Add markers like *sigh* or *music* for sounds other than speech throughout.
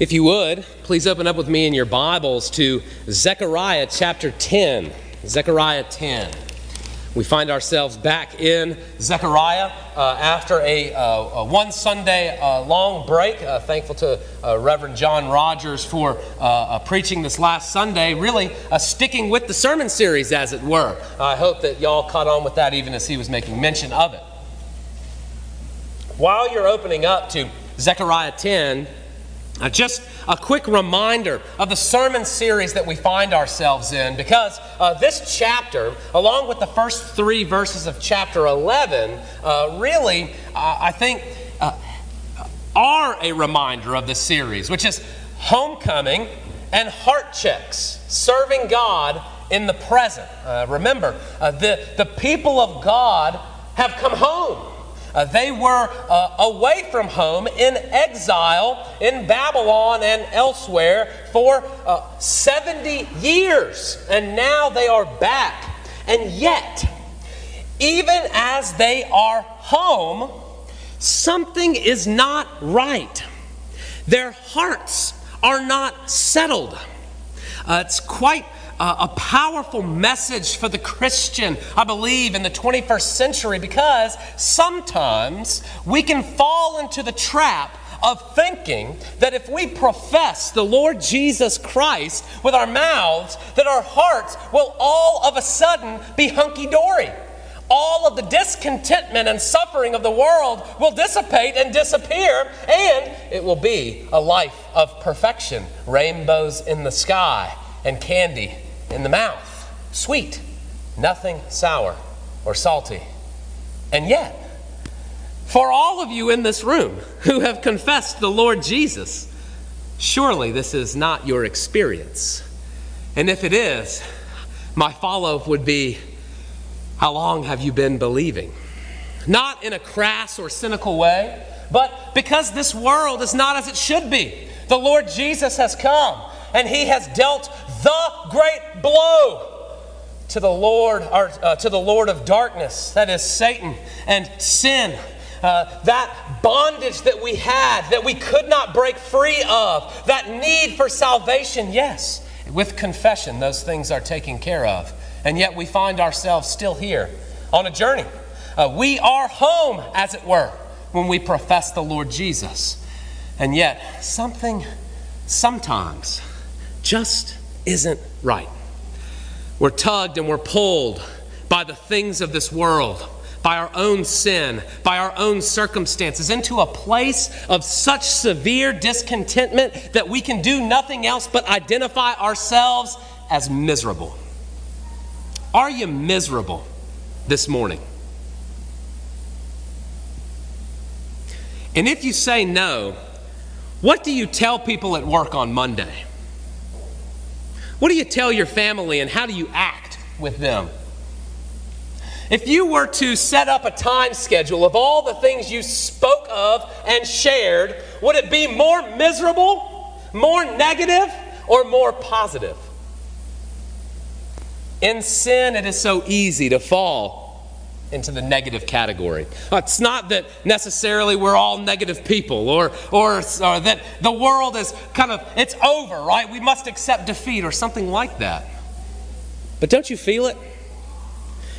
If you would, please open up with me in your Bibles to Zechariah chapter 10. Zechariah 10. We find ourselves back in Zechariah uh, after a, uh, a, one Sunday uh, long break. Uh, thankful to uh, Reverend John Rogers for uh, preaching this last Sunday, really sticking with the sermon series, as it were. I hope that y'all caught on with that even as he was making mention of it. While you're opening up to Zechariah 10, just a quick reminder of the sermon series that we find ourselves in because uh, this chapter, along with the first three verses of chapter 11, uh, really, uh, I think, uh, are a reminder of this series, which is homecoming and heart checks, serving God in the present. Uh, remember, the, the people of God have come home. Uh, they were uh, away from home in exile in Babylon and elsewhere for uh, 70 years, and now they are back. And yet, even as they are home, something is not right. Their hearts are not settled. Uh, it's quite a powerful message for the Christian, I believe, in the 21st century because sometimes we can fall into the trap of thinking that if we profess the Lord Jesus Christ with our mouths, that our hearts will all of a sudden be hunky dory. All of the discontentment and suffering of the world will dissipate and disappear, and it will be a life of perfection, rainbows in the sky, and candy in the mouth, sweet, nothing sour or salty. And yet, for all of you in this room who have confessed the Lord Jesus, surely this is not your experience. And if it is, my follow up would be how long have you been believing? Not in a crass or cynical way, but because this world is not as it should be. The Lord Jesus has come and he has dealt the great blow to the Lord, or, uh, to the Lord of darkness, that is Satan and sin. Uh, that bondage that we had, that we could not break free of, that need for salvation, yes, with confession, those things are taken care of. And yet we find ourselves still here on a journey. Uh, we are home, as it were, when we profess the Lord Jesus. And yet, something sometimes just isn't right. We're tugged and we're pulled by the things of this world, by our own sin, by our own circumstances, into a place of such severe discontentment that we can do nothing else but identify ourselves as miserable. Are you miserable this morning? And if you say no, what do you tell people at work on Monday? What do you tell your family and how do you act with them? If you were to set up a time schedule of all the things you spoke of and shared, would it be more miserable, more negative, or more positive? In sin, it is so easy to fall into the negative category. It's not that necessarily we're all negative people or, or, or that the world is kind of, it's over, right? We must accept defeat or something like that. But don't you feel it?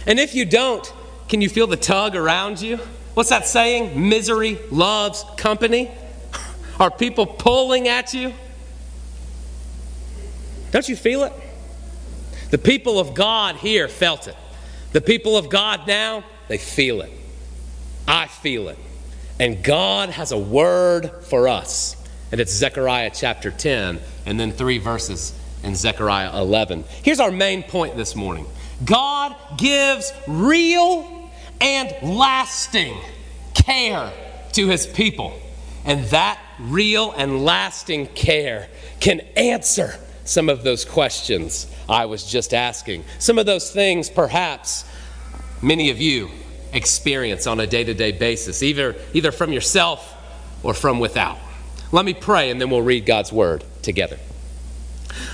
And if you don't, can you feel the tug around you? What's that saying? Misery loves company. *laughs* Are people pulling at you? Don't you feel it? The people of God here felt it. The people of God now, they feel it. I feel it. And God has a word for us. And it's Zechariah chapter 10, and then three verses in Zechariah 11. Here's our main point this morning God gives real and lasting care to his people. And that real and lasting care can answer some of those questions I was just asking. Some of those things, perhaps, many of you experience on a day to day basis, either, either from yourself or from without. Let me pray and then we'll read God's word together.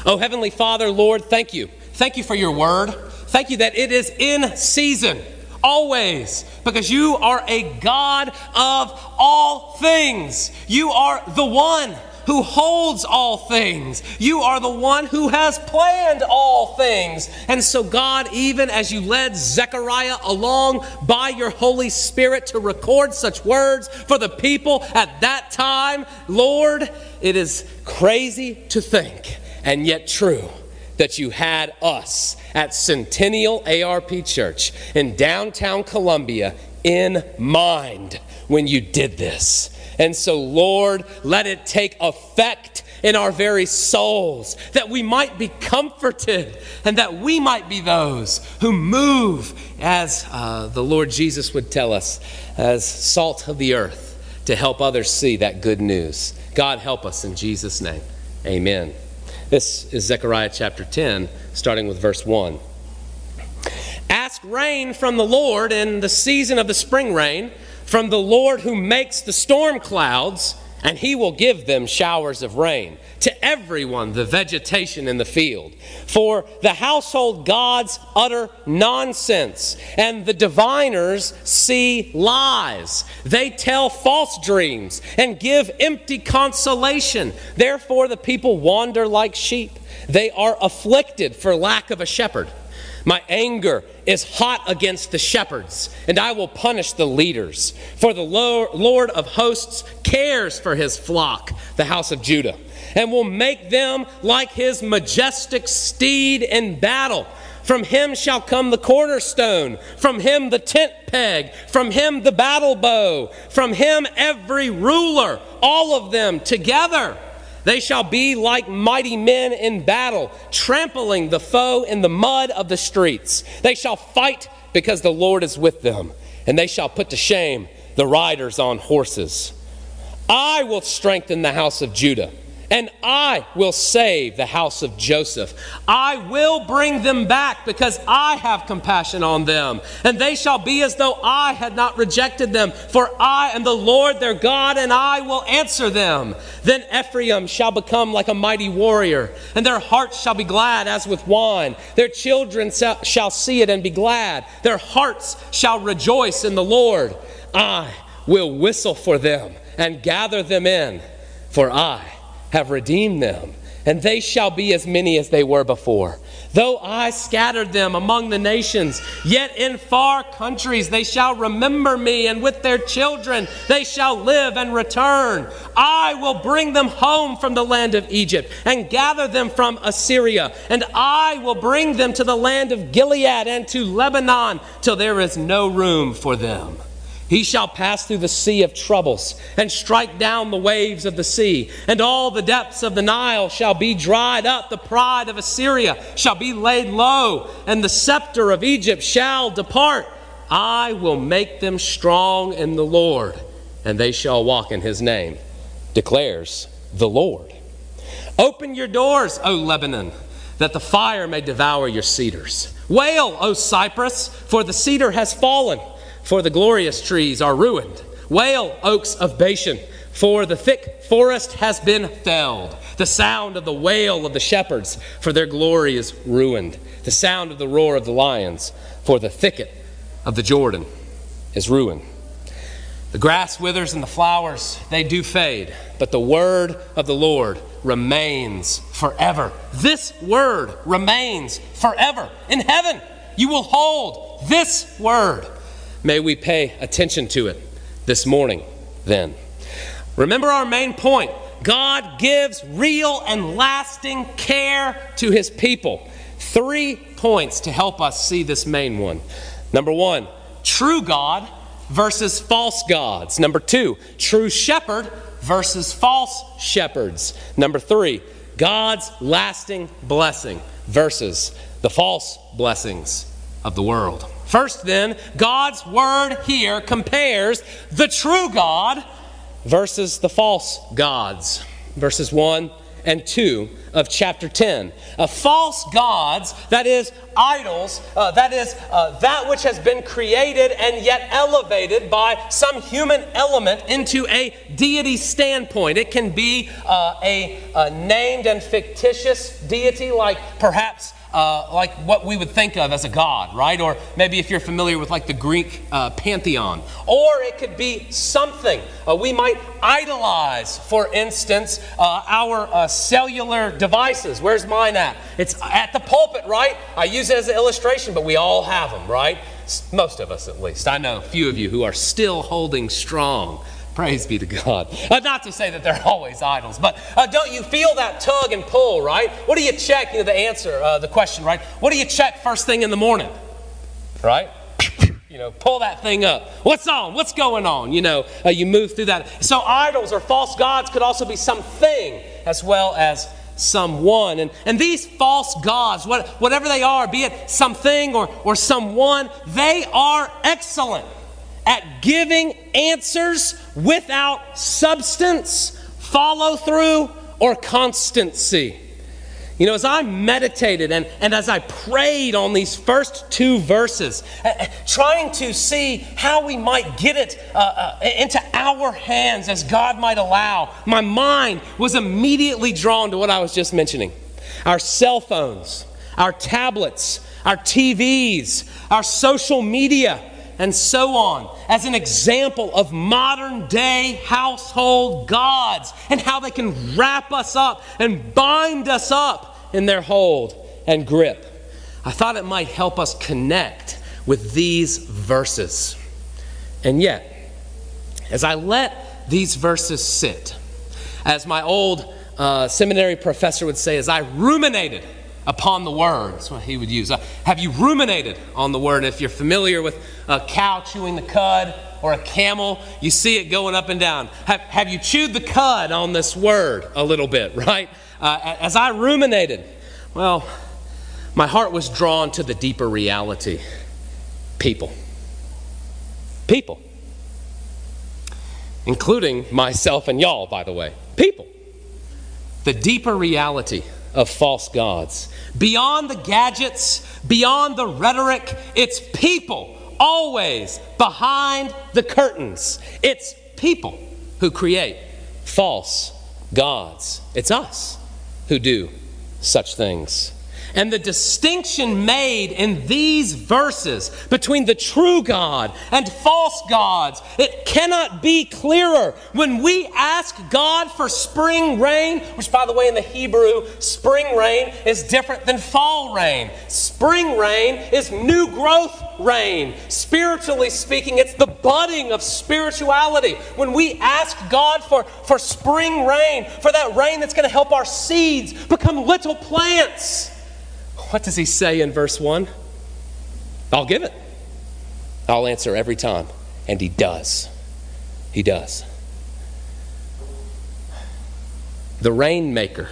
Oh, Heavenly Father, Lord, thank you. Thank you for your word. Thank you that it is in season, always, because you are a God of all things. You are the one who holds all things. You are the one who has planned all things. And so, God, even as you led Zechariah along by your Holy Spirit to record such words for the people at that time, Lord, it is crazy to think and yet true that you had us at Centennial ARP Church in downtown Columbia in mind when you did this. And so, Lord, let it take effect in our very souls, that we might be comforted and that we might be those who move, as uh, the Lord Jesus would tell us, as salt of the earth to help others see that good news. God help us in Jesus' name. Amen. This is Zechariah chapter 10, starting with verse 1. Ask rain from the Lord in the season of the spring rain, from the Lord who makes the storm clouds, and he will give them showers of rain to everyone the vegetation in the field. For the household gods utter nonsense, and the diviners see lies. They tell false dreams and give empty consolation. Therefore, the people wander like sheep. They are afflicted for lack of a shepherd. My anger is hot against the shepherds, and I will punish the leaders. For the Lord of hosts cares for his flock, the house of Judah, and will make them like his majestic steed in battle. From him shall come the cornerstone, from him the tent peg, from him the battle bow, from him every ruler, all of them together. They shall be like mighty men in battle, trampling the foe in the mud of the streets. They shall fight because the Lord is with them, and they shall put to shame the riders on horses. I will strengthen the house of Judah and I will save the house of Joseph. I will bring them back because I have compassion on them, and they shall be as though I had not rejected them, for I am the Lord their God, and I will answer them. Then Ephraim shall become like a mighty warrior, and their hearts shall be glad as with wine. Their children shall see it and be glad. Their hearts shall rejoice in the Lord. I will whistle for them and gather them in, for I have redeemed them, and they shall be as many as they were before. Though I scattered them among the nations, yet in far countries they shall remember me, and with their children they shall live and return. I will bring them home from the land of Egypt and gather them from Assyria, and I will bring them to the land of Gilead and to Lebanon till there is no room for them. He shall pass through the sea of troubles and strike down the waves of the sea, and all the depths of the Nile shall be dried up. The pride of Assyria shall be laid low, and the scepter of Egypt shall depart. I will make them strong in the Lord, and they shall walk in his name, declares the Lord. Open your doors, O Lebanon, that the fire may devour your cedars. Wail, O Cypress, for the cedar has fallen for the glorious trees are ruined. Wail, oaks of Bashan, for the thick forest has been felled. The sound of the wail of the shepherds, for their glory is ruined. The sound of the roar of the lions, for the thicket of the Jordan is ruined. The grass withers and the flowers, they do fade, but the word of the Lord remains forever. This word remains forever. In heaven, you will hold this word May we pay attention to it this morning, then. Remember our main point God gives real and lasting care to his people. Three points to help us see this main one. Number one, true God versus false gods. Number two, true shepherd versus false shepherds. Number three, God's lasting blessing versus the false blessings of the world. First, then, God's word here compares the true God versus the false gods. Verses 1 and 2 of chapter 10. Uh, false gods, that is, idols, uh, that is, uh, that which has been created and yet elevated by some human element into a deity standpoint. It can be uh, a, a named and fictitious deity, like perhaps uh, like what we would think of as a god, right? Or maybe if you're familiar with like the Greek uh, pantheon. Or it could be something uh, we might idolize, for instance, uh, our uh, cellular devices. Where's mine at? It's at the pulpit, right? I use it as an illustration, but we all have them, right? Most of us, at least. I know a few of you who are still holding strong Praise be to God. Uh, not to say that they're *laughs* always idols, but uh, don't you feel that tug and pull, right? What do you check? You know, the answer, uh, the question, right? What do you check first thing in the morning? Right? *laughs* You know, pull that thing up. What's on? What's going on? You know, uh, you move through that. So, idols or false gods could also be something as well as someone. And, and these false gods, what, whatever they are, be it something or, or someone, they are excellent at giving answers without substance, follow through, or constancy. You know, as I meditated and, and as I prayed on these first two verses, uh, trying to see how we might get it uh, uh, into our hands as God might allow, my mind was immediately drawn to what I was just mentioning our cell phones, our tablets, our TVs, our social media and so on as an example of modern day household gods and how they can wrap us up and bind us up in their hold and grip. I thought it might help us connect with these verses. And yet, as I let these verses sit, as my old uh, seminary professor would say, as I ruminated upon the word. That's what he would use. Uh, have you ruminated on the word? If you're familiar with a cow chewing the cud or a camel, you see it going up and down. Have, have you chewed the cud on this word a little bit, *laughs* right? Uh, as I ruminated, well, my heart was drawn to the deeper reality people. People. Including myself and y'all, by the way. People. The deeper reality of false gods. Beyond the gadgets, beyond the rhetoric, it's people always behind the curtains. It's people who create false gods. It's us who do such things. And the distinction made in these verses between the true God and false gods, it cannot be clearer. When we ask God for spring rain, which by the way in the Hebrew, spring rain is different than fall rain. Spring rain is new growth rain. Spiritually speaking, it's the budding of spirituality. When we ask God for, for spring rain, for that rain that's going to help our seeds become little plants what does he say in verse 1? I'll give it. I'll answer every time. And he does. He does. The rainmaker,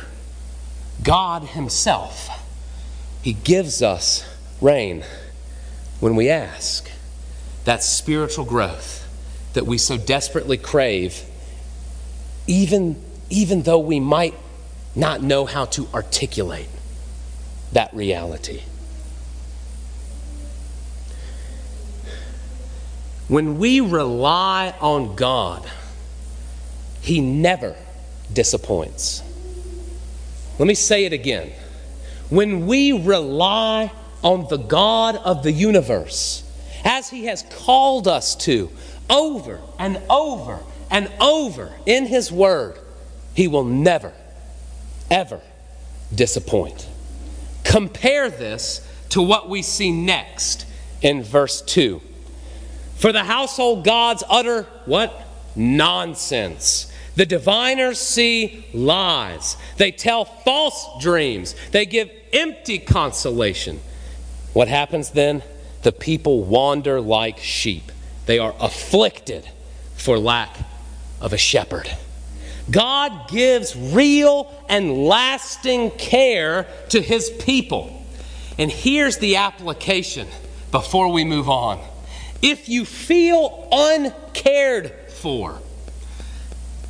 God Himself, He gives us rain when we ask. That spiritual growth that we so desperately crave, even, even though we might not know how to articulate that reality. When we rely on God, He never disappoints. Let me say it again. When we rely on the God of the universe, as He has called us to over and over and over in His Word, He will never, ever disappoint. Compare this to what we see next in verse 2. For the household gods utter what? Nonsense. The diviners see lies. They tell false dreams. They give empty consolation. What happens then? The people wander like sheep. They are afflicted for lack of a shepherd. God gives real and lasting care to his people. And here's the application before we move on. If you feel uncared for,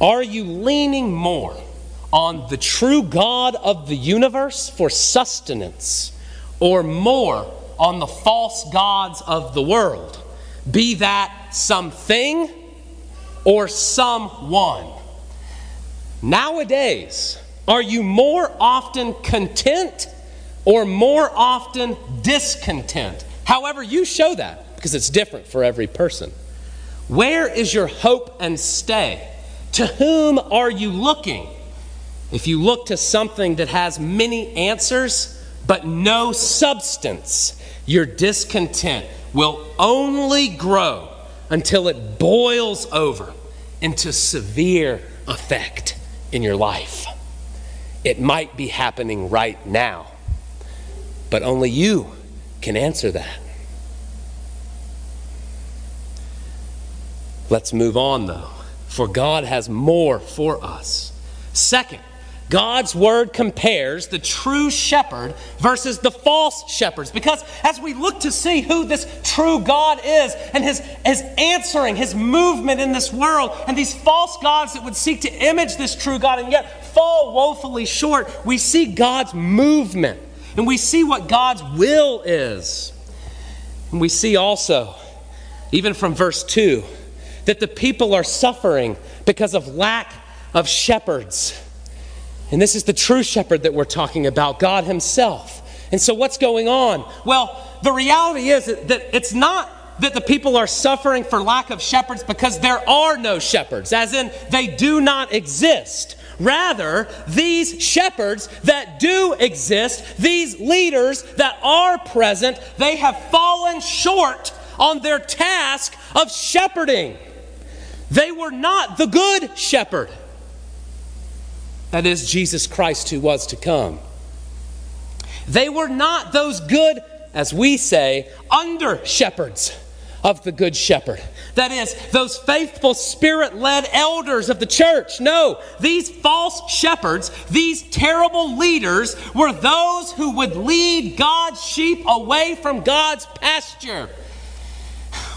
are you leaning more on the true God of the universe for sustenance or more on the false gods of the world? Be that something or someone. Nowadays, are you more often content or more often discontent. However, you show that because it's different for every person. Where is your hope and stay? To whom are you looking? If you look to something that has many answers but no substance, your discontent will only grow until it boils over into severe effect in your life. It might be happening right now, but only you can answer that. Let's move on, though, for God has more for us. Second, God's word compares the true shepherd versus the false shepherds. Because as we look to see who this true God is and his, his answering, his movement in this world, and these false gods that would seek to image this true God and yet fall woefully short, we see God's movement and we see what God's will is. And we see also, even from verse 2, that the people are suffering because of lack of shepherds. And this is the true shepherd that we're talking about, God Himself. And so, what's going on? Well, the reality is that it's not that the people are suffering for lack of shepherds because there are no shepherds, as in they do not exist. Rather, these shepherds that do exist, these leaders that are present, they have fallen short on their task of shepherding. They were not the good shepherd. That is Jesus Christ who was to come. They were not those good, as we say, under shepherds of the Good Shepherd. That is, those faithful spirit led elders of the church. No, these false shepherds, these terrible leaders, were those who would lead God's sheep away from God's pasture.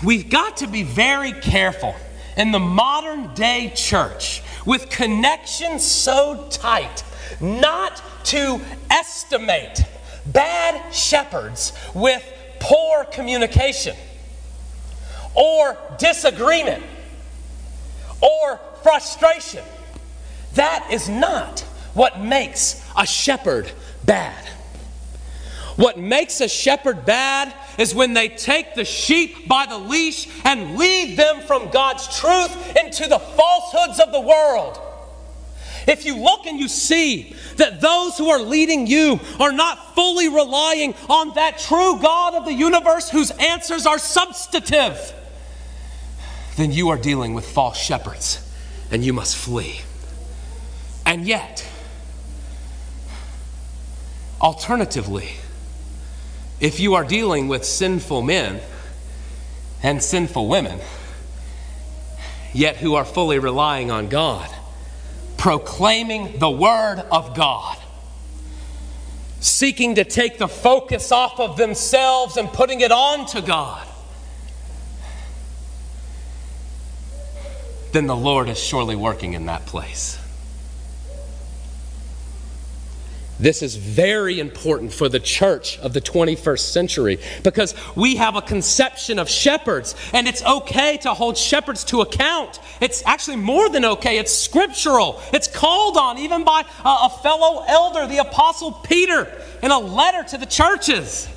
We've got to be very careful in the modern day church with connections so tight not to estimate bad shepherds with poor communication or disagreement or frustration. That is not what makes a shepherd bad. What makes a shepherd bad is when they take the sheep by the leash and lead them from God's truth into the falsehoods of the world. If you look and you see that those who are leading you are not fully relying on that true God of the universe whose answers are substantive, then you are dealing with false shepherds and you must flee. And yet, alternatively, if you are dealing with sinful men and sinful women, yet who are fully relying on God, proclaiming the Word of God, seeking to take the focus off of themselves and putting it on to God, then the Lord is surely working in that place. This is very important for the church of the 21st century because we have a conception of shepherds, and it's okay to hold shepherds to account. It's actually more than okay, it's scriptural. It's called on even by a, fellow elder, the Apostle Peter, in a letter to the churches.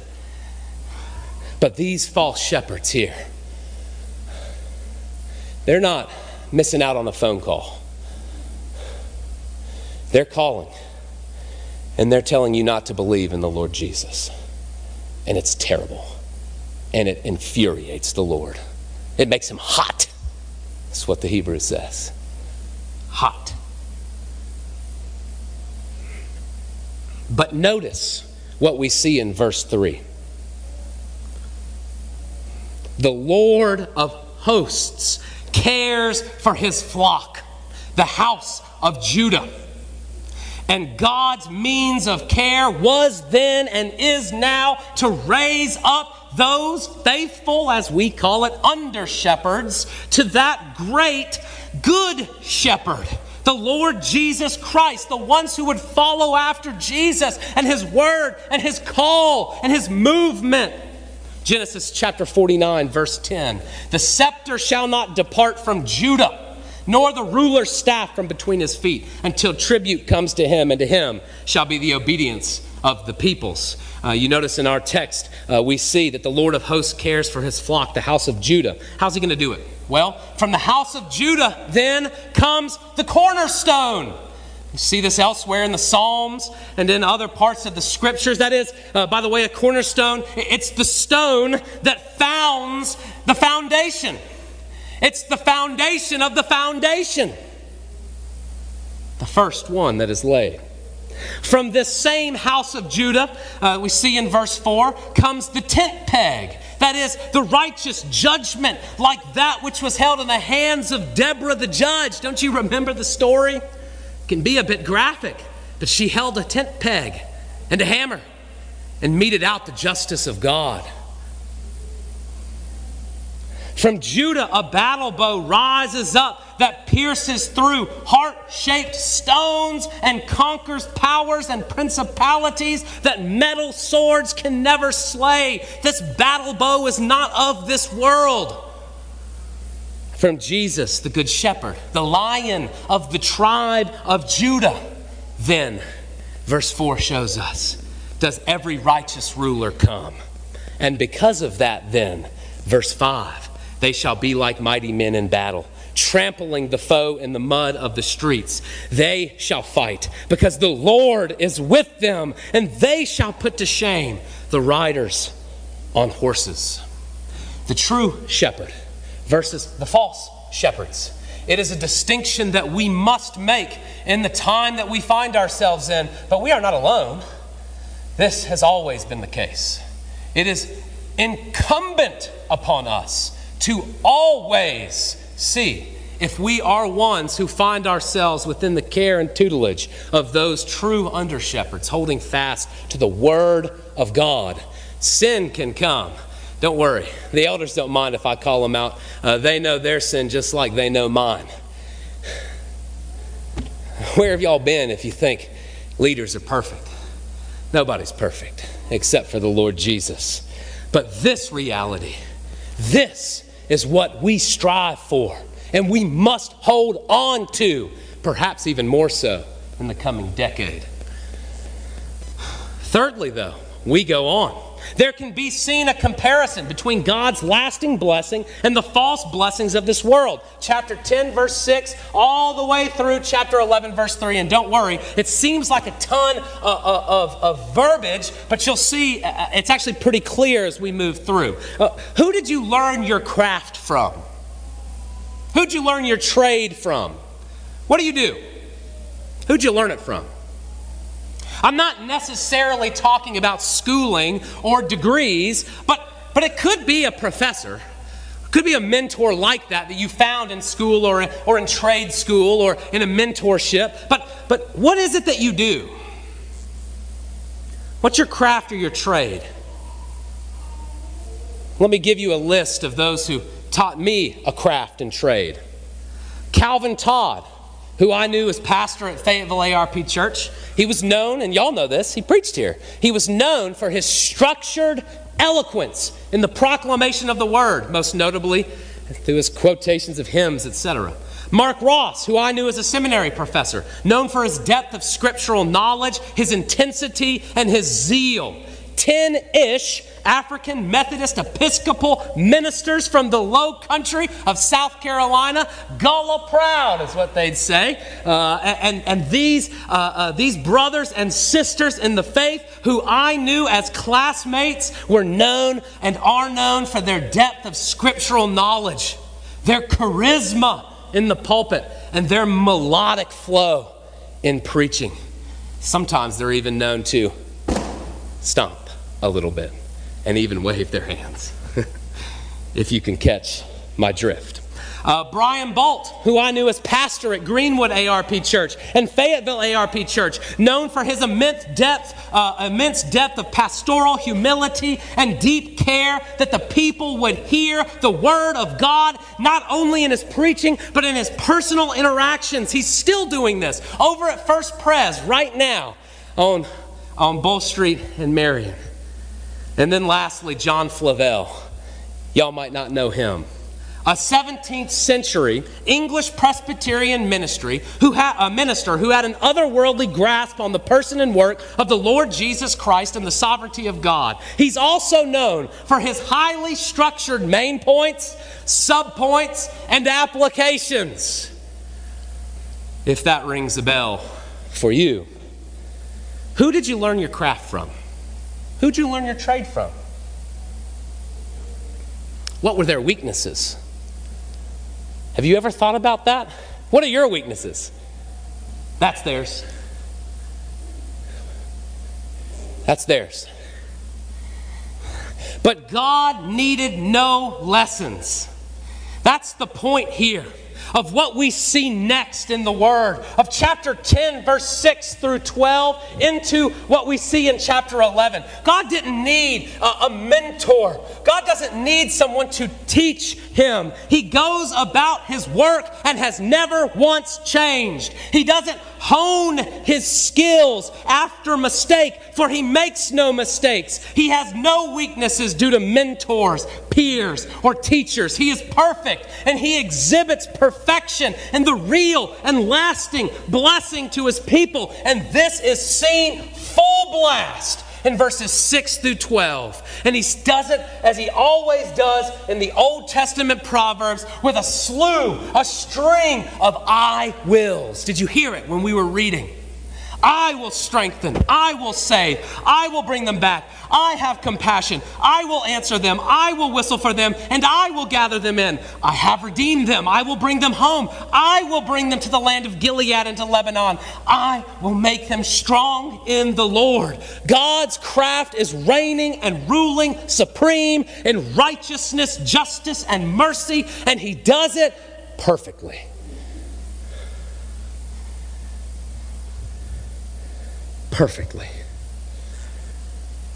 But these false shepherds here, they're not missing out on a phone call, they're calling and they're telling you not to believe in the Lord Jesus. And it's terrible. And it infuriates the Lord. It makes him hot. That's what the Hebrew says. Hot. But notice what we see in verse 3. The Lord of hosts cares for his flock, the house of Judah. And God's means of care was then and is now to raise up those faithful, as we call it, under shepherds, to that great good shepherd, the Lord Jesus Christ, the ones who would follow after Jesus and his word and his call and his movement. Genesis chapter 49, verse 10 The scepter shall not depart from Judah nor the ruler's staff from between his feet, until tribute comes to him, and to him shall be the obedience of the peoples. Uh, you notice in our text, uh, we see that the Lord of hosts cares for his flock, the house of Judah. How's he going to do it? Well, from the house of Judah then comes the cornerstone. You see this elsewhere in the Psalms and in other parts of the scriptures. That is, uh, by the way, a cornerstone. It's the stone that founds the foundation. It's the foundation of the foundation. The first one that is laid. From this same house of Judah, uh, we see in verse 4, comes the tent peg. That is, the righteous judgment, like that which was held in the hands of Deborah the judge. Don't you remember the story? It can be a bit graphic, but she held a tent peg and a hammer and meted out the justice of God. From Judah, a battle bow rises up that pierces through heart shaped stones and conquers powers and principalities that metal swords can never slay. This battle bow is not of this world. From Jesus, the Good Shepherd, the lion of the tribe of Judah, then, verse 4 shows us, does every righteous ruler come. And because of that, then, verse 5, they shall be like mighty men in battle, trampling the foe in the mud of the streets. They shall fight, because the Lord is with them, and they shall put to shame the riders on horses. The true shepherd versus the false shepherds. It is a distinction that we must make in the time that we find ourselves in, but we are not alone. This has always been the case. It is incumbent upon us to always see if we are ones who find ourselves within the care and tutelage of those true under shepherds, holding fast to the Word of God. Sin can come. Don't worry. The elders don't mind if I call them out. Uh, they know their sin just like they know mine. Where have y'all been if you think leaders are perfect? Nobody's perfect except for the Lord Jesus. But this reality, this is what we strive for and we must hold on to, perhaps even more so in the coming decade. Thirdly, though, we go on. There can be seen a comparison between God's lasting blessing and the false blessings of this world. Chapter 10, verse 6, all the way through chapter 11, verse 3. And don't worry, it seems like a ton of, uh, uh, of, of verbiage, but you'll see uh, it's actually pretty clear as we move through. Uh, who did you learn your craft from? Who'd you learn your trade from? What do you do? Who'd you learn it from? I'm not necessarily talking about schooling or degrees, but, but it could be a professor. It could be a mentor like that that you found in school or, or in trade school or in a mentorship. But, but what is it that you do? What's your craft or your trade? Let me give you a list of those who taught me a craft and trade. Calvin Todd, who I knew as pastor at Fayetteville ARP Church, he was known, and y'all know this, he preached here. He was known for his structured eloquence in the proclamation of the word, most notably through his quotations of hymns, etc. Mark Ross, who I knew as a seminary professor, known for his depth of scriptural knowledge, his intensity, and his zeal. 10 ish African Methodist Episcopal ministers from the low country of South Carolina. Gullah proud is what they'd say. Uh, and, and these, uh, uh, these brothers and sisters in the faith, who I knew as classmates, were known and are known for their depth of scriptural knowledge, their charisma in the pulpit, and their melodic flow in preaching. Sometimes they're even known to stomp a little bit and even wave their hands, *laughs* if you can catch my drift. Uh, Brian Bolt, who I knew as pastor at Greenwood ARP Church and Fayetteville ARP Church, known for his immense depth, uh, immense depth of pastoral humility and deep care that the people would hear the word of God, not only in his preaching, but in his personal interactions. He's still doing this over at First Pres right now on, on Bull Street in Marion. And then lastly, John Flavel. Y'all might not know him. a 17th century English Presbyterian ministry who had a minister who had an otherworldly grasp on the person and work of the Lord Jesus Christ and the sovereignty of God. He's also known for his highly structured main points, subpoints, and applications. If that rings a bell for you. Who did you learn your craft from? Who did you learn your trade from? What were their weaknesses? Have you ever thought about that? What are your weaknesses? That's theirs. That's theirs. But God needed no lessons. That's the point here of what we see next in the Word, of chapter 10, verse 6 through 12, into what we see in chapter 11. God didn't need a, a mentor, God doesn't need someone to teach him. He goes about his work and has never once changed. He doesn't hone his skills after mistake, for he makes no mistakes. He has no weaknesses due to mentors, peers, or teachers. He is perfect and he exhibits perfection and the real and lasting blessing to his people. And this is seen full blast in verses 6 through 12. And he does it as he always does in the Old Testament Proverbs with a slew, a string of I wills. Did you hear it when we were reading? I will strengthen. I will save. I will bring them back. I have compassion. I will answer them. I will whistle for them, and I will gather them in. I have redeemed them. I will bring them home. I will bring them to the land of Gilead and to Lebanon. I will make them strong in the Lord. God's craft is reigning and ruling supreme in righteousness, justice, and mercy, and He does it perfectly. Perfectly.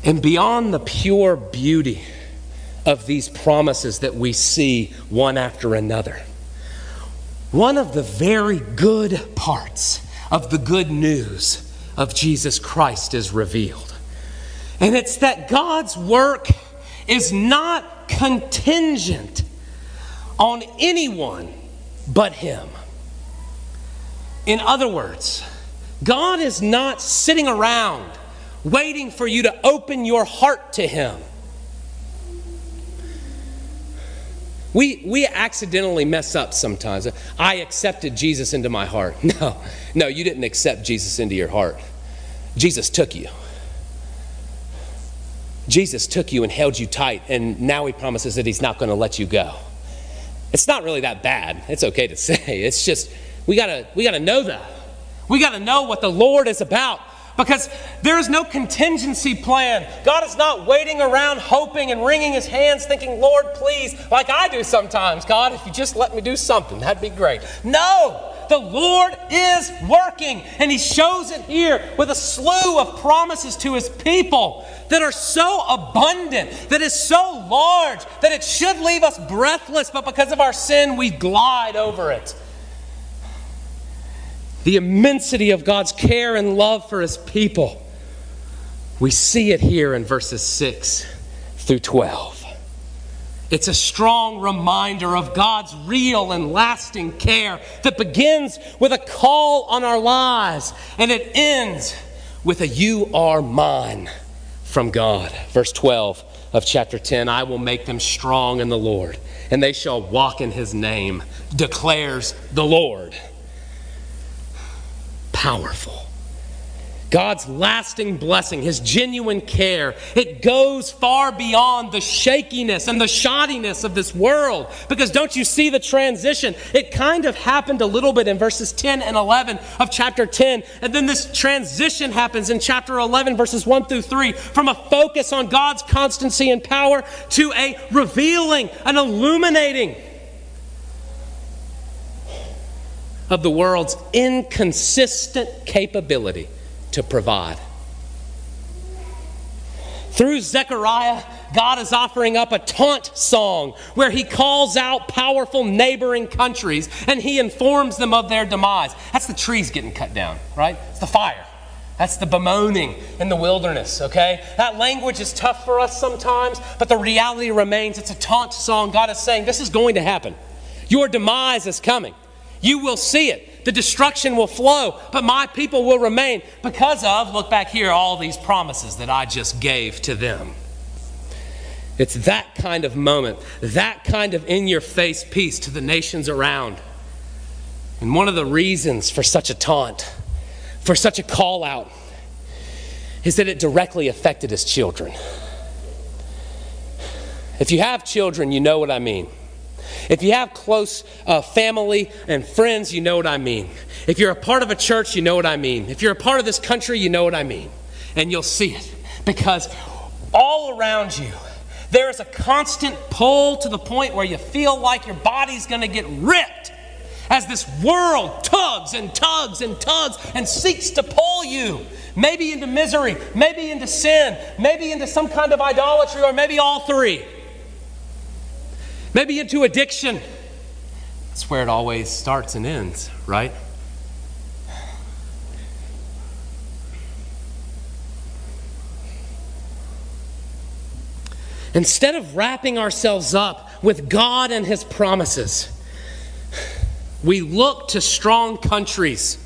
And beyond the pure beauty of these promises that we see one after another, one of the very good parts of the good news of Jesus Christ is revealed. And it's that God's work is not contingent on anyone but Him. In other words, God is not sitting around waiting for you to open your heart to Him. We, we accidentally mess up sometimes. I accepted Jesus into my heart. *laughs* No, no, you didn't accept Jesus into your heart. Jesus took you. Jesus took you and held you tight, and now He promises that He's not going to let you go. It's not really that bad. It's okay to *laughs* say. It's just, we got to we got to know that. We got to know what the Lord is about because there is no contingency plan. God is not waiting around hoping and wringing his hands thinking, Lord, please, like I do sometimes. God, if you just let me do something, that'd be great. No, the Lord is working, and he shows it here with a slew of promises to his people that are so abundant, that is so large, that it should leave us breathless, but because of our sin, we glide over it the immensity of God's care and love for his people. We see it here in verses 6 through 12. It's a strong reminder of God's real and lasting care that begins with a call on our lives and it ends with a you are mine from God. Verse 12 of chapter 10 I will make them strong in the Lord, and they shall walk in his name, declares the Lord powerful. God's lasting blessing, His genuine care, it goes far beyond the shakiness and the shoddiness of this world. Because don't you see the transition? It kind of happened a little bit in verses 10 and 11 of chapter 10. And then this transition happens in chapter 11, verses 1 through 3, from a focus on God's constancy and power to a revealing, an illuminating of the world's inconsistent capability to provide. Through Zechariah, God is offering up a taunt song where he calls out powerful neighboring countries and he informs them of their demise. That's the trees getting cut down, right? It's the fire. That's the bemoaning in the wilderness, okay? That language is tough for us sometimes, but the reality remains it's a taunt song. God is saying, This is going to happen. Your demise is coming. You will see it. The destruction will flow, but my people will remain because of, look back here, all these promises that I just gave to them. It's that kind of moment, that kind of in your face peace to the nations around. And one of the reasons for such a taunt for such a call out is that it directly affected his children. If you have children, you know what I mean. If you have close uh, family and friends, you know what I mean. If you're a part of a church, you know what I mean. If you're a part of this country, you know what I mean. And you'll see it because all around you, there is a constant pull to the point where you feel like your body's going to get ripped as this world tugs and tugs and tugs and seeks to pull you, maybe into misery, maybe into sin, maybe into some kind of idolatry, or maybe all three, maybe into addiction. That's where it always starts and ends, right? Instead of wrapping ourselves up with God and His promises, we look to strong countries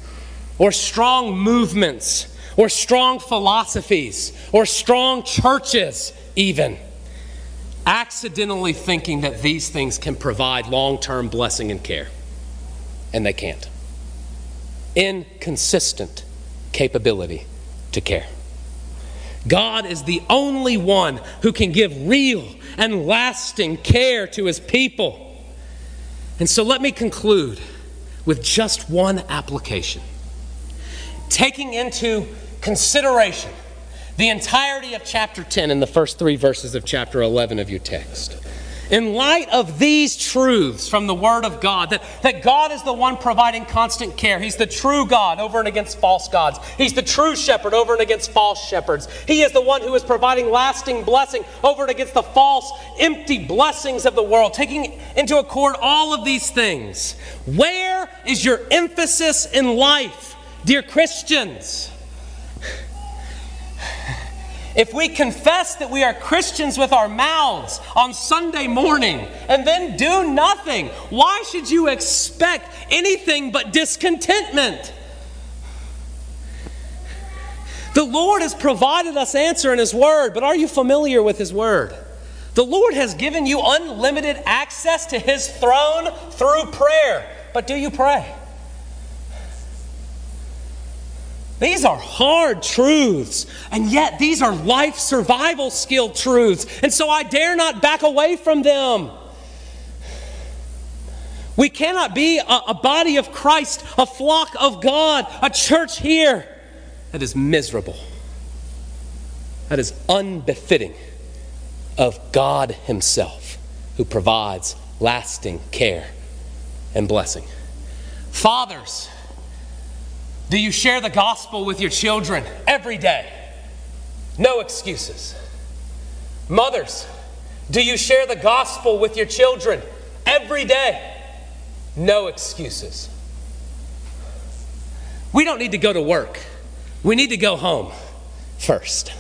or strong movements or strong philosophies or strong churches, even, accidentally thinking that these things can provide long term blessing and care. And they can't. Inconsistent capability to care. God is the only one who can give real and lasting care to his people. And so let me conclude with just one application. Taking into consideration the entirety of chapter 10 and the first three verses of chapter 11 of your text in light of these truths from the Word of God, that, that God is the one providing constant care. He's the true God over and against false gods. He's the true shepherd over and against false shepherds. He is the one who is providing lasting blessing over and against the false, empty blessings of the world. Taking into accord all of these things, where is your emphasis in life, dear Christians? If we confess that we are Christians with our mouths on Sunday morning and then do nothing, why should you expect anything but discontentment? The Lord has provided us answer in His Word, but are you familiar with His Word? The Lord has given you unlimited access to His throne through prayer, but do you pray? These are hard truths, and yet these are life survival skill truths, and so I dare not back away from them. We cannot be a, a, body of Christ, a flock of God, a church here that is miserable, that is unbefitting of God Himself, who provides lasting care and blessing. Fathers, do you share the gospel with your children every day? No excuses. Mothers, do you share the gospel with your children every day? No excuses. We don't need to go to work. We need to go home first.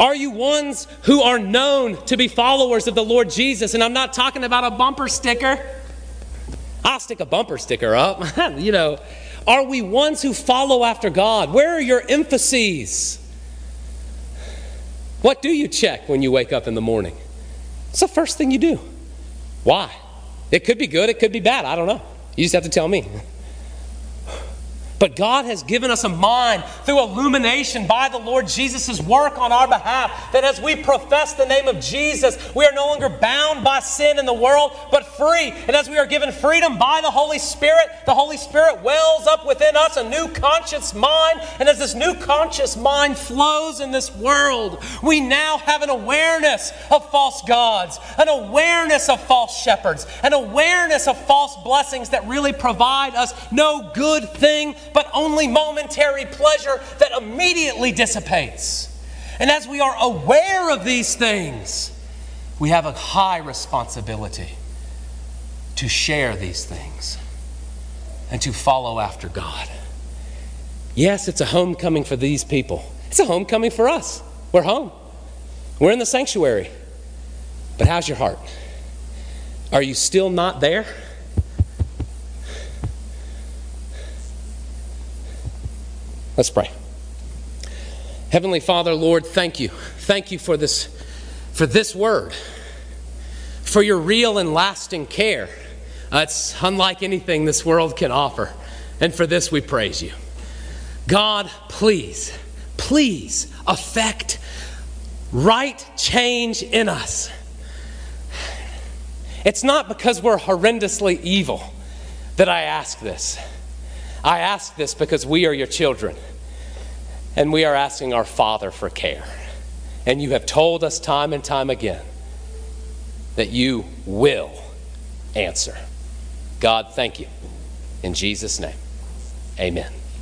Are you ones who are known to be followers of the Lord Jesus? And I'm not talking about a bumper sticker. I'll stick a bumper sticker up. *laughs* you know, are we ones who follow after God? Where are your emphases? What do you check when you wake up in the morning? It's the first thing you do. Why? It could be good, it could be bad. I don't know. You just have to tell me. *laughs* But God has given us a mind through illumination by the Lord Jesus' work on our behalf that as we profess the name of Jesus, we are no longer bound by sin in the world, but free. And as we are given freedom by the Holy Spirit, the Holy Spirit wells up within us a new conscious mind. And as this new conscious mind flows in this world, we now have an awareness of false gods, an awareness of false shepherds, an awareness of false blessings that really provide us no good thing but only momentary pleasure that immediately dissipates. And as we are aware of these things, we have a high responsibility to share these things and to follow after God. Yes, it's a homecoming for these people. It's a homecoming for us. We're home. We're in the sanctuary. But how's your heart? Are you still not there? Let's pray. Heavenly Father, Lord, thank you. Thank you for this for this word. For your real and lasting care. Uh, it's unlike anything this world can offer. And for this we praise you. God, please, please affect right change in us. It's not because we're horrendously evil that I ask this. I ask this because we are your children and we are asking our Father for care. And you have told us time and time again that you will answer. God, thank you. In Jesus' name, amen.